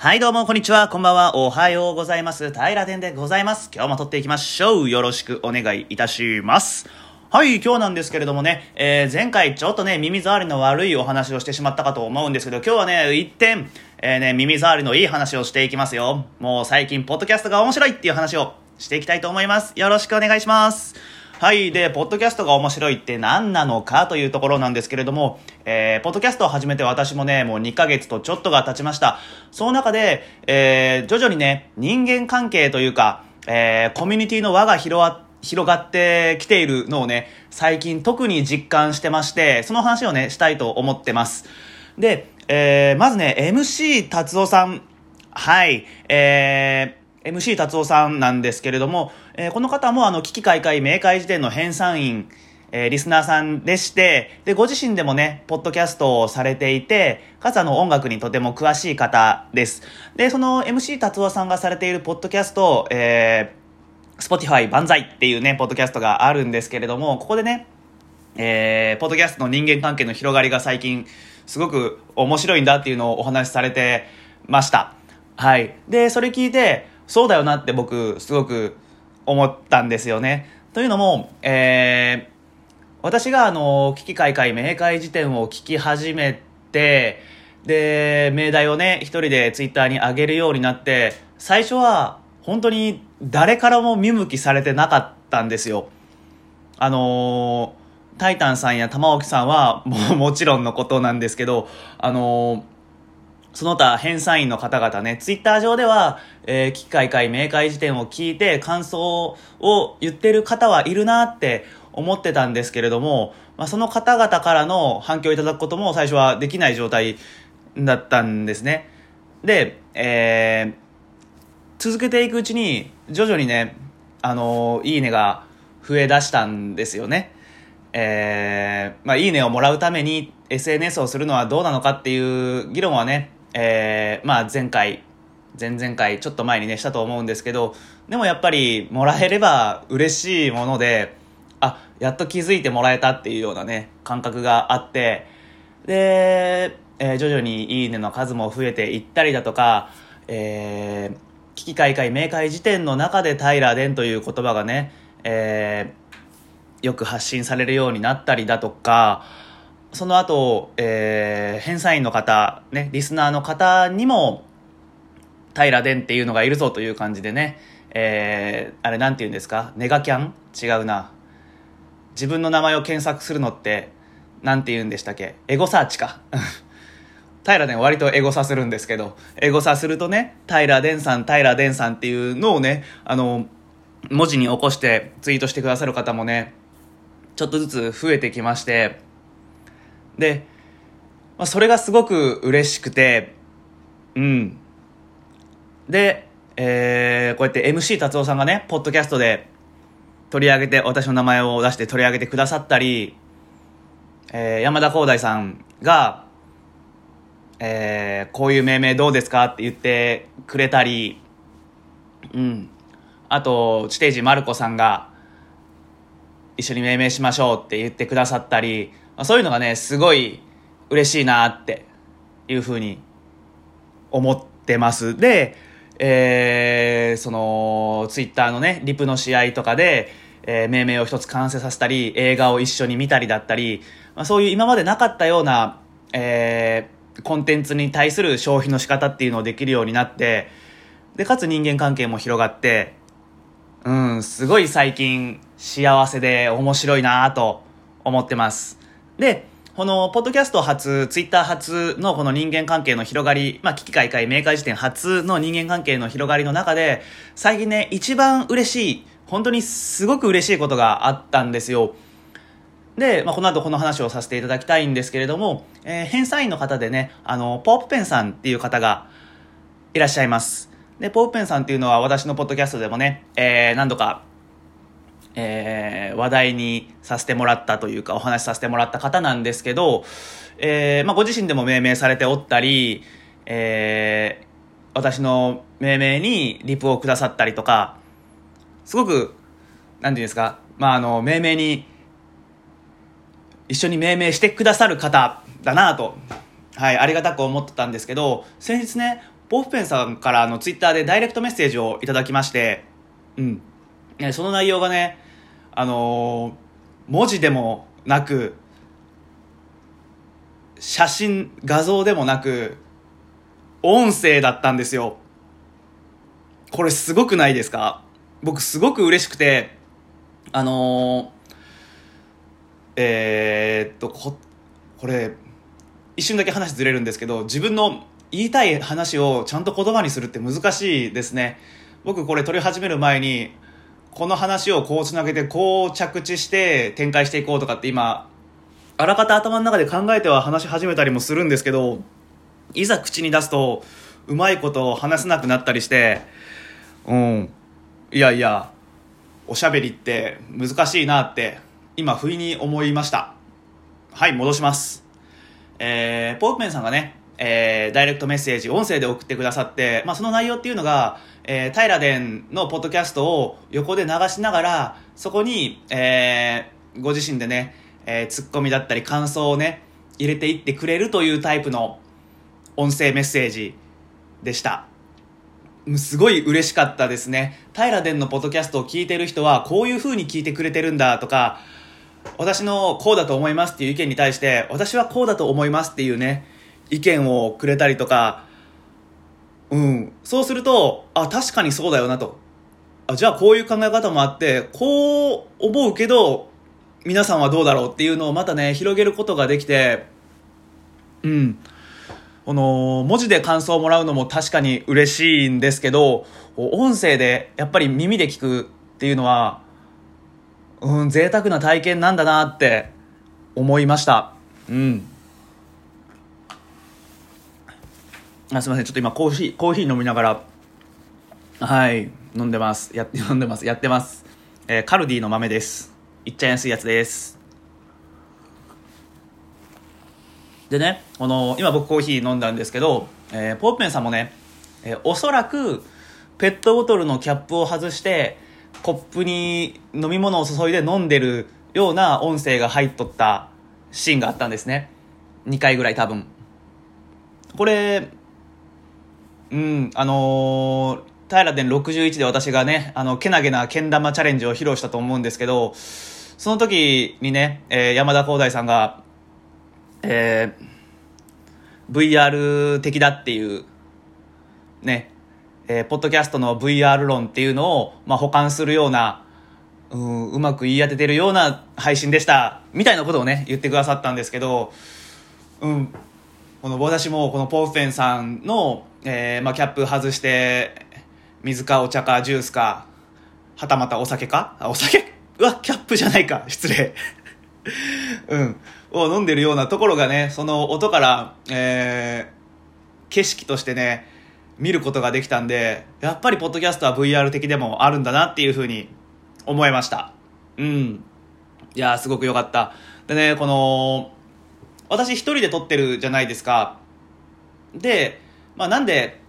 はい、どうも、こんにちは。こんばんは。おはようございます。平田でございます。今日も撮っていきましょう。よろしくお願いいたします。はい、今日なんですけれどもね、えー、前回ちょっとね、耳障りの悪いお話をしてしまったかと思うんですけど、今日はね、一点、えー、ね、耳障りのいい話をしていきますよ。もう最近、ポッドキャストが面白いっていう話をしていきたいと思います。よろしくお願いします。はい。で、ポッドキャストが面白いって何なのかというところなんですけれども、えー、ポッドキャストを始めて私もね、もう2ヶ月とちょっとが経ちました。その中で、えー、徐々にね、人間関係というか、えー、コミュニティの輪が広が広がってきているのをね、最近特に実感してまして、その話をね、したいと思ってます。で、えー、まずね、MC 達夫さん。はい。えー、MC 達夫さんなんですけれども、えー、この方もあの、危機開会明快時点の編纂員、えー、リスナーさんでして、で、ご自身でもね、ポッドキャストをされていて、かつあの、音楽にとても詳しい方です。で、その MC 達夫さんがされているポッドキャスト、えー、Spotify 万歳っていうね、ポッドキャストがあるんですけれども、ここでね、えー、ポッドキャストの人間関係の広がりが最近、すごく面白いんだっていうのをお話しされてました。はい。で、それ聞いて、そうだよなって僕、すごく思ったんですよね。というのも、えー、私があの、危機開会明快辞典を聞き始めて、で、命題をね、一人でツイッターに上げるようになって、最初は本当に誰からも見向きされてなかったんですよ。あのー、タイタンさんや玉置さんはももちろんのことなんですけど、あのーその他編纂員の方々ね、ツイッター上では、えー、機開会明快辞典を聞いて感想を言ってる方はいるなって思ってたんですけれども、まあ、その方々からの反響をいただくことも最初はできない状態だったんですね。で、えー、続けていくうちに、徐々にね、あのー、いいねが増え出したんですよね。えー、まあ、いいねをもらうために SNS をするのはどうなのかっていう議論はね、えー、まあ前回、前々回、ちょっと前にね、したと思うんですけど、でもやっぱりもらえれば嬉しいもので、あ、やっと気づいてもらえたっていうようなね、感覚があって、で、えー、徐々にいいねの数も増えていったりだとか、えー、危機開会明快時点の中で平殿という言葉がね、えー、よく発信されるようになったりだとか、その後、えー、編纂員の方、ね、リスナーの方にも、平殿っていうのがいるぞという感じでね、えー、あれなんて言うんですか？ネガキャン？違うな。自分の名前を検索するのって、なんて言うんでしたっけ？エゴサーチか。平殿割とエゴサするんですけど、エゴサするとね、平殿さん、平殿さんっていうのをね、あの、文字に起こしてツイートしてくださる方もね、ちょっとずつ増えてきまして、で、まあ、それがすごく嬉しくて、うん。で、えー、こうやって MC 達夫さんがね、ポッドキャストで取り上げて、私の名前を出して取り上げてくださったり、えー、山田光大さんが、えー、こういう命名どうですかって言ってくれたり、うん。あと、地底人マルコさんが、一緒に命名しましょうって言ってくださったり、まあ、そういうのがね、すごい嬉しいなっていうふうに思ってます。で、えー、その、ツイッターのね、リプの試合とかで、えー、命名を一つ完成させたり、映画を一緒に見たりだったり、まあ、そういう今までなかったような、えー、コンテンツに対する消費の仕方っていうのをできるようになって、で、かつ人間関係も広がって、うん、すごい最近幸せで面白いなと思ってます。で、この、ポッドキャスト初、ツイッター初のこの人間関係の広がり、まあ、危機開会明快時点初の人間関係の広がりの中で、最近ね、一番嬉しい、本当にすごく嬉しいことがあったんですよ。で、まあ、この後この話をさせていただきたいんですけれども、えー、編纂員の方でね、あの、ポープペンさんっていう方がいらっしゃいます。で、ポープペンさんっていうのは私のポッドキャストでもね、えー、何度かえー、話題にさせてもらったというかお話しさせてもらった方なんですけど、えー、まあ、ご自身でも命名されておったり、えー、私の命名にリプをくださったりとか、すごく、なんていうんですか、まあ、あの、命名に、一緒に命名してくださる方だなと、はい、ありがたく思ってたんですけど、先日ね、ポーフペンさんからのツイッターでダイレクトメッセージをいただきまして、うん。その内容がね、あの文字でもなく、写真、画像でもなく、音声だったんですよ。これすごくないですか？僕すごく嬉しくて、あのえーっと、こ、これ、一瞬だけ話ずれるんですけど、自分の言いたい話をちゃんと言葉にするって難しいですね。僕これ撮り始める前に、この話をこうつなげて、こう着地して展開していこうとかって今、あらかた頭の中で考えては話し始めたりもするんですけど、いざ口に出すと、うまいことを話せなくなったりして、うん。いやいや、おしゃべりって難しいなって、今不意に思いました。はい、戻します。えー、ポークメンさんがね、えー、ダイレクトメッセージ、音声で送ってくださって、まあ、その内容っていうのが、えー、タイラデンのポッドキャストを横で流しながら、そこに、えー、ご自身でね、えー、ツッコミだったり感想をね、入れていってくれるというタイプの音声メッセージでした。すごい嬉しかったですね。タイラデンのポッドキャストを聞いてる人は、こういう風に聞いてくれてるんだとか、私のこうだと思いますっていう意見に対して、私はこうだと思いますっていうね、意見をくれたりとか、うん。そうすると、あ、確かにそうだよなと。あ、じゃあこういう考え方もあって、こう思うけど、皆さんはどうだろうっていうのをまたね、広げることができて、うん。この、文字で感想をもらうのも確かに嬉しいんですけど、音声でやっぱり耳で聞くっていうのは、うん、贅沢な体験なんだなって思いました。うん。あすみません、ちょっと今コーヒー、コーヒー飲みながら、はい、飲んでます。や、飲んでます。やってます。えーカルディの豆です。いっちゃいやすいやつです。でね、この、今僕コーヒー飲んだんですけど、えーポープメンさんもね、えーおそらく、ペットボトルのキャップを外して、コップに飲み物を注いで飲んでるような音声が入っとったシーンがあったんですね。2回ぐらい多分。これ、うん、あのー、タイラデン61で私がね、あの、けなげなけん玉チャレンジを披露したと思うんですけど、その時にね、えー山田光大さんが、えー VR 的だっていう、ね、えーポッドキャストの VR 論っていうのを、まあ、補完するような、うん、うまく言い当ててるような配信でした、みたいなことをね、言ってくださったんですけど、うん、この私もこのポーフェンさんの、えーまあ、キャップ外して、水かお茶かジュースか、はたまたお酒か、お酒？うわ、キャップじゃないか。失礼。うん。を飲んでるようなところがね、その音から、えー景色としてね、見ることができたんで、やっぱりポッドキャストは VR 的でもあるんだなっていうふうに思いました。うん。いや、すごく良かった。でね、この、私一人で撮ってるじゃないですか。で、まあなんで、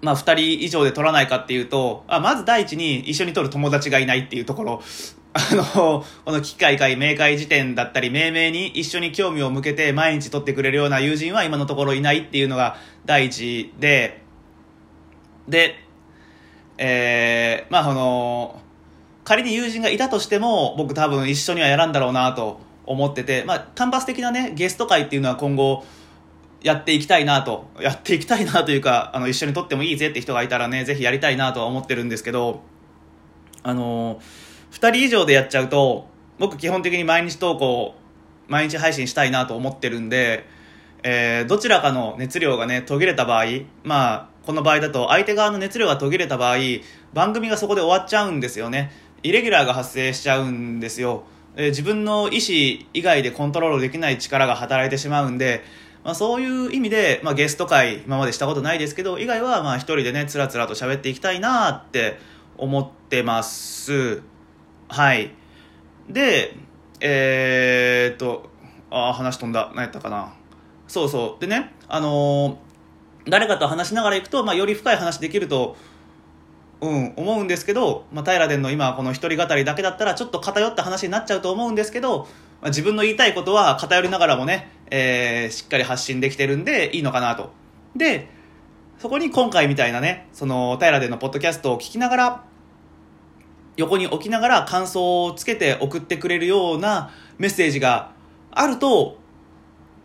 まあ二人以上で撮らないかっていうと、あまず第一に一緒に撮る友達がいないっていうところ。あの、この機械会、明快時点だったり、命名に一緒に興味を向けて毎日撮ってくれるような友人は今のところいないっていうのが第一で、で、えー、まあこの、仮に友人がいたとしても、僕多分一緒にはやらんだろうなと思ってて、まあ、単発的なね、ゲスト会っていうのは今後、やっていきたいなと、やっていきたいなというか、あの、一緒に撮ってもいいぜって人がいたらね、ぜひやりたいなとは思ってるんですけど、あの、二人以上でやっちゃうと、僕基本的に毎日投稿、毎日配信したいなと思ってるんで、えーどちらかの熱量がね、途切れた場合、まあ、この場合だと相手側の熱量が途切れた場合、番組がそこで終わっちゃうんですよね。イレギュラーが発生しちゃうんですよ。えー自分の意思以外でコントロールできない力が働いてしまうんで、まあ、そういう意味で、まあ、ゲスト会今までしたことないですけど以外はまあ一人でねつらつらと喋っていきたいなって思ってます。はい。でえー、っとあー話飛んだ。何やったかな。そうそう。でねあのー誰かと話しながら行くと、まあ、より深い話できるとうん、思うんですけど、まあ、平殿の今この一人語りだけだったらちょっと偏った話になっちゃうと思うんですけど、まあ、自分の言いたいことは偏りながらもね、えーしっかり発信できてるんでいいのかなと。で、そこに今回みたいなね、その、平でのポッドキャストを聞きながら、横に置きながら感想をつけて送ってくれるようなメッセージがあると、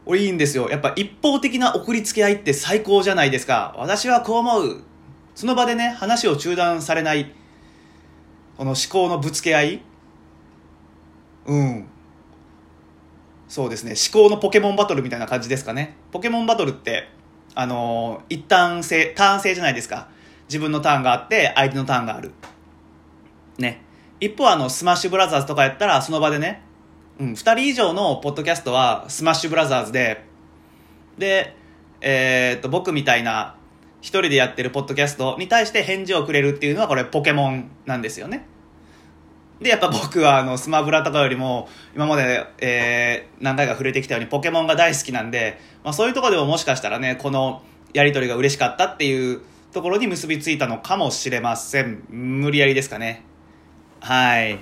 俺いいんですよ。やっぱ一方的な送りつけ合いって最高じゃないですか。私はこう思う。その場でね、話を中断されない、この思考のぶつけ合い。うん。そうですね。思考のポケモンバトルみたいな感じですかね。ポケモンバトルって、あのー、一旦制、ターン制じゃないですか。自分のターンがあって、相手のターンがある。ね。一方、あの、スマッシュブラザーズとかやったら、その場でね、うん、2人以上のポッドキャストはスマッシュブラザーズで、で、えー、っと、僕みたいな一人でやってるポッドキャストに対して返事をくれるっていうのはこれポケモンなんですよね。で、やっぱ僕はあの、スマブラとかよりも、今まで、えー、何回か触れてきたようにポケモンが大好きなんで、まあそういうところでももしかしたらね、このやりとりが嬉しかったっていうところに結びついたのかもしれません。無理やりですかね。はい。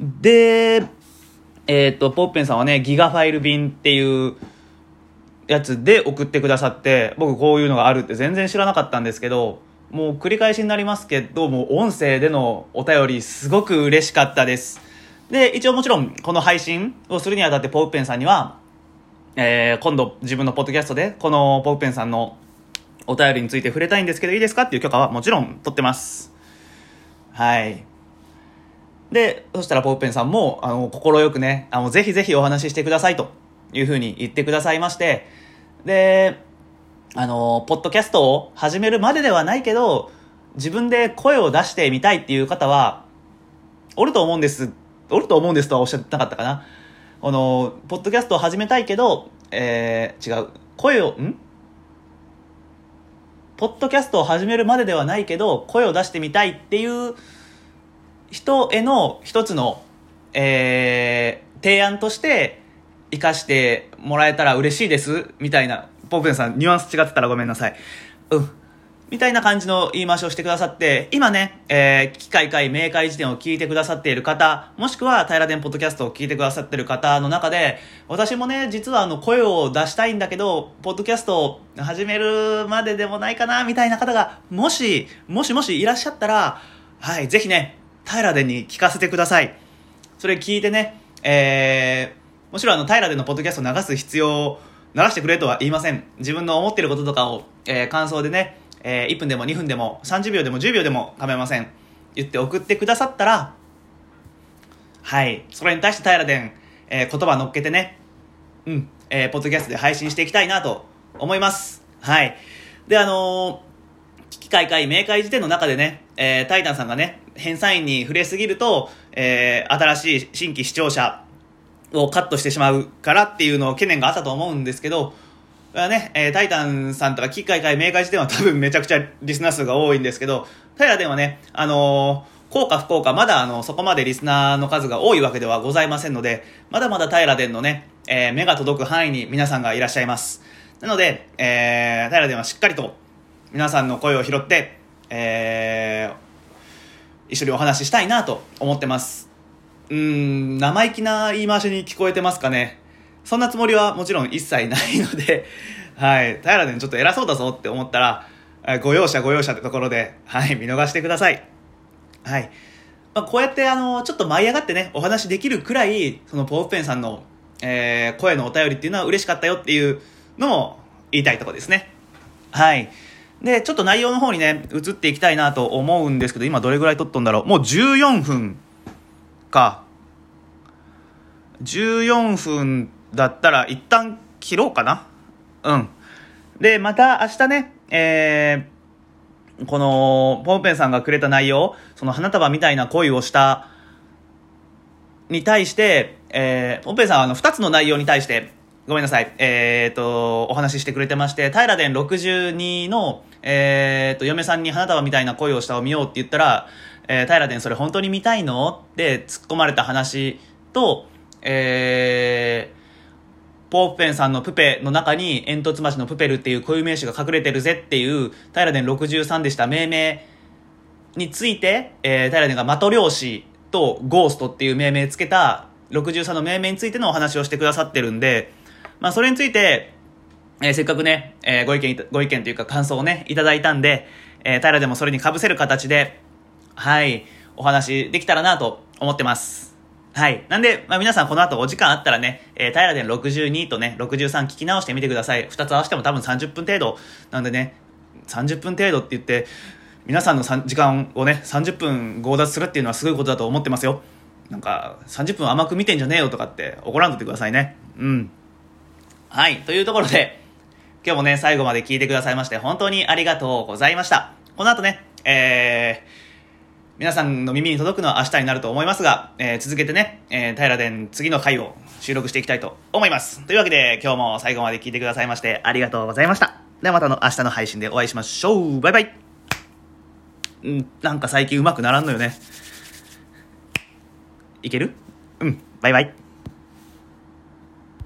で、えっ、と、ポッペンさんはね、ギガファイル便っていうやつで送ってくださって、僕こういうのがあるって全然知らなかったんですけど、もう繰り返しになりますけど、もう音声でのお便りすごく嬉しかったです。で、一応もちろんこの配信をするにあたってポッペンさんには、えー、今度自分のポッドキャストでこのポッペンさんのお便りについて触れたいんですけどいいですかっていう許可はもちろん取ってます。はい。で、そしたらポーペンさんも、あの、快くね、あの、ぜひぜひお話ししてくださいというふうに言ってくださいまして、で、あの、ポッドキャストを始めるまでではないけど、自分で声を出してみたいっていう方は、おると思うんです。おると思うんですとはおっしゃってなかったかな。この、ポッドキャストを始めたいけど、えー、違う。声を、ん？ポッドキャストを始めるまでではないけど、声を出してみたいっていう人への一つの、えー、提案として生かしてもらえたら嬉しいです、みたいな、ポープンさん、ニュアンス違ってたらごめんなさい。うん。みたいな感じの言い回しをしてくださって、今ね、えー、機械会、明快辞典を聞いてくださっている方、もしくは平田ポッドキャストを聞いてくださっている方の中で、私もね、実はあの、声を出したいんだけど、ポッドキャストを始めるまででもないかな、みたいな方が、もし、もしもしいらっしゃったら、はい、ぜひね、平でに聞かせてください。それ聞いてね、えー、もちろんあの、平でのポッドキャストを流す必要を、流してくれとは言いません。自分の思ってることとかを、えー、感想でね、えー、1分でも2分でも30秒でも10秒でも構いません。言って送ってくださったら、はい、それに対して平でえー、言葉乗っけてね、うん、えー、ポッドキャストで配信していきたいなと思います。はい。で、あのー、危機開会、明快時点の中でね、えー、タイタンさんがね、返済員に触れすぎると、えー、新しい新規視聴者をカットしてしまうからっていうのを懸念があったと思うんですけど、ね、えー、タイタンさんとか、機械会、明快時点は多分めちゃくちゃリスナー数が多いんですけど、タイラではね、あのー、効果不効果、まだあの、そこまでリスナーの数が多いわけではございませんので、まだまだ平殿のね、えー、目が届く範囲に皆さんがいらっしゃいます。なので、えー、平殿はしっかりと皆さんの声を拾って、えー、一緒にお話ししたいなと思ってます。うーん、生意気な言い回しに聞こえてますかね。そんなつもりはもちろん一切ないので、はい、平でちょっと偉そうだぞって思ったら、ご容赦ご容赦ってところで、はい、見逃してください。はい。まあ、こうやってあの、ちょっと舞い上がってね、お話できるくらい、そのポープペンさんの、えー、声のお便りっていうのは嬉しかったよっていうのも言いたいとこですね。はい。で、ちょっと内容の方にね、移っていきたいなと思うんですけど、今どれぐらい撮っとんだろう。もう14分か。14分だったら一旦切ろうかな。うん。で、また明日ね、えー、この、ポンペンさんがくれた内容、その花束みたいな恋をしたに対して、えー、ポンペンさんはあの2つの内容に対して、ごめんなさい。えっ、と、お話ししてくれてまして、平殿62の、えっ、と、嫁さんに花束みたいな恋をしたを見ようって言ったら、えー、平殿それ本当に見たいの？って突っ込まれた話と、えー、ポープペンさんのプペの中に煙突町のプペルっていう固有名詞が隠れてるぜっていう平殿63でした命名について、えー、平殿が的漁師とゴーストっていう命名つけた63の命名についてのお話をしてくださってるんで、まあ、それについて、えーせっかくね、えーご意見、ご意見というか感想をね、いただいたんで、えー、平でもそれに被せる形で、はい、お話できたらなと思ってます。はい。なんで、まあ、皆さんこの後お時間あったらね、えー、平で62とね、63聞き直してみてください。二つ合わせても多分30分程度。なんでね、30分程度って言って、皆さんの時間をね、30分強奪するっていうのはすごいことだと思ってますよ。なんか、30分甘く見てんじゃねえよとかって怒らんとってくださいね。うん。はい。というところで、今日もね、最後まで聞いてくださいまして、本当にありがとうございました。この後ね、えー、皆さんの耳に届くのは明日になると思いますが、えー続けてね、えー、平殿次の回を収録していきたいと思います。というわけで、今日も最後まで聞いてくださいまして、ありがとうございました。ではまたの明日の配信でお会いしましょう。バイバイ。ん、なんか最近うまくならんのよね。いける？うん、バイバイ。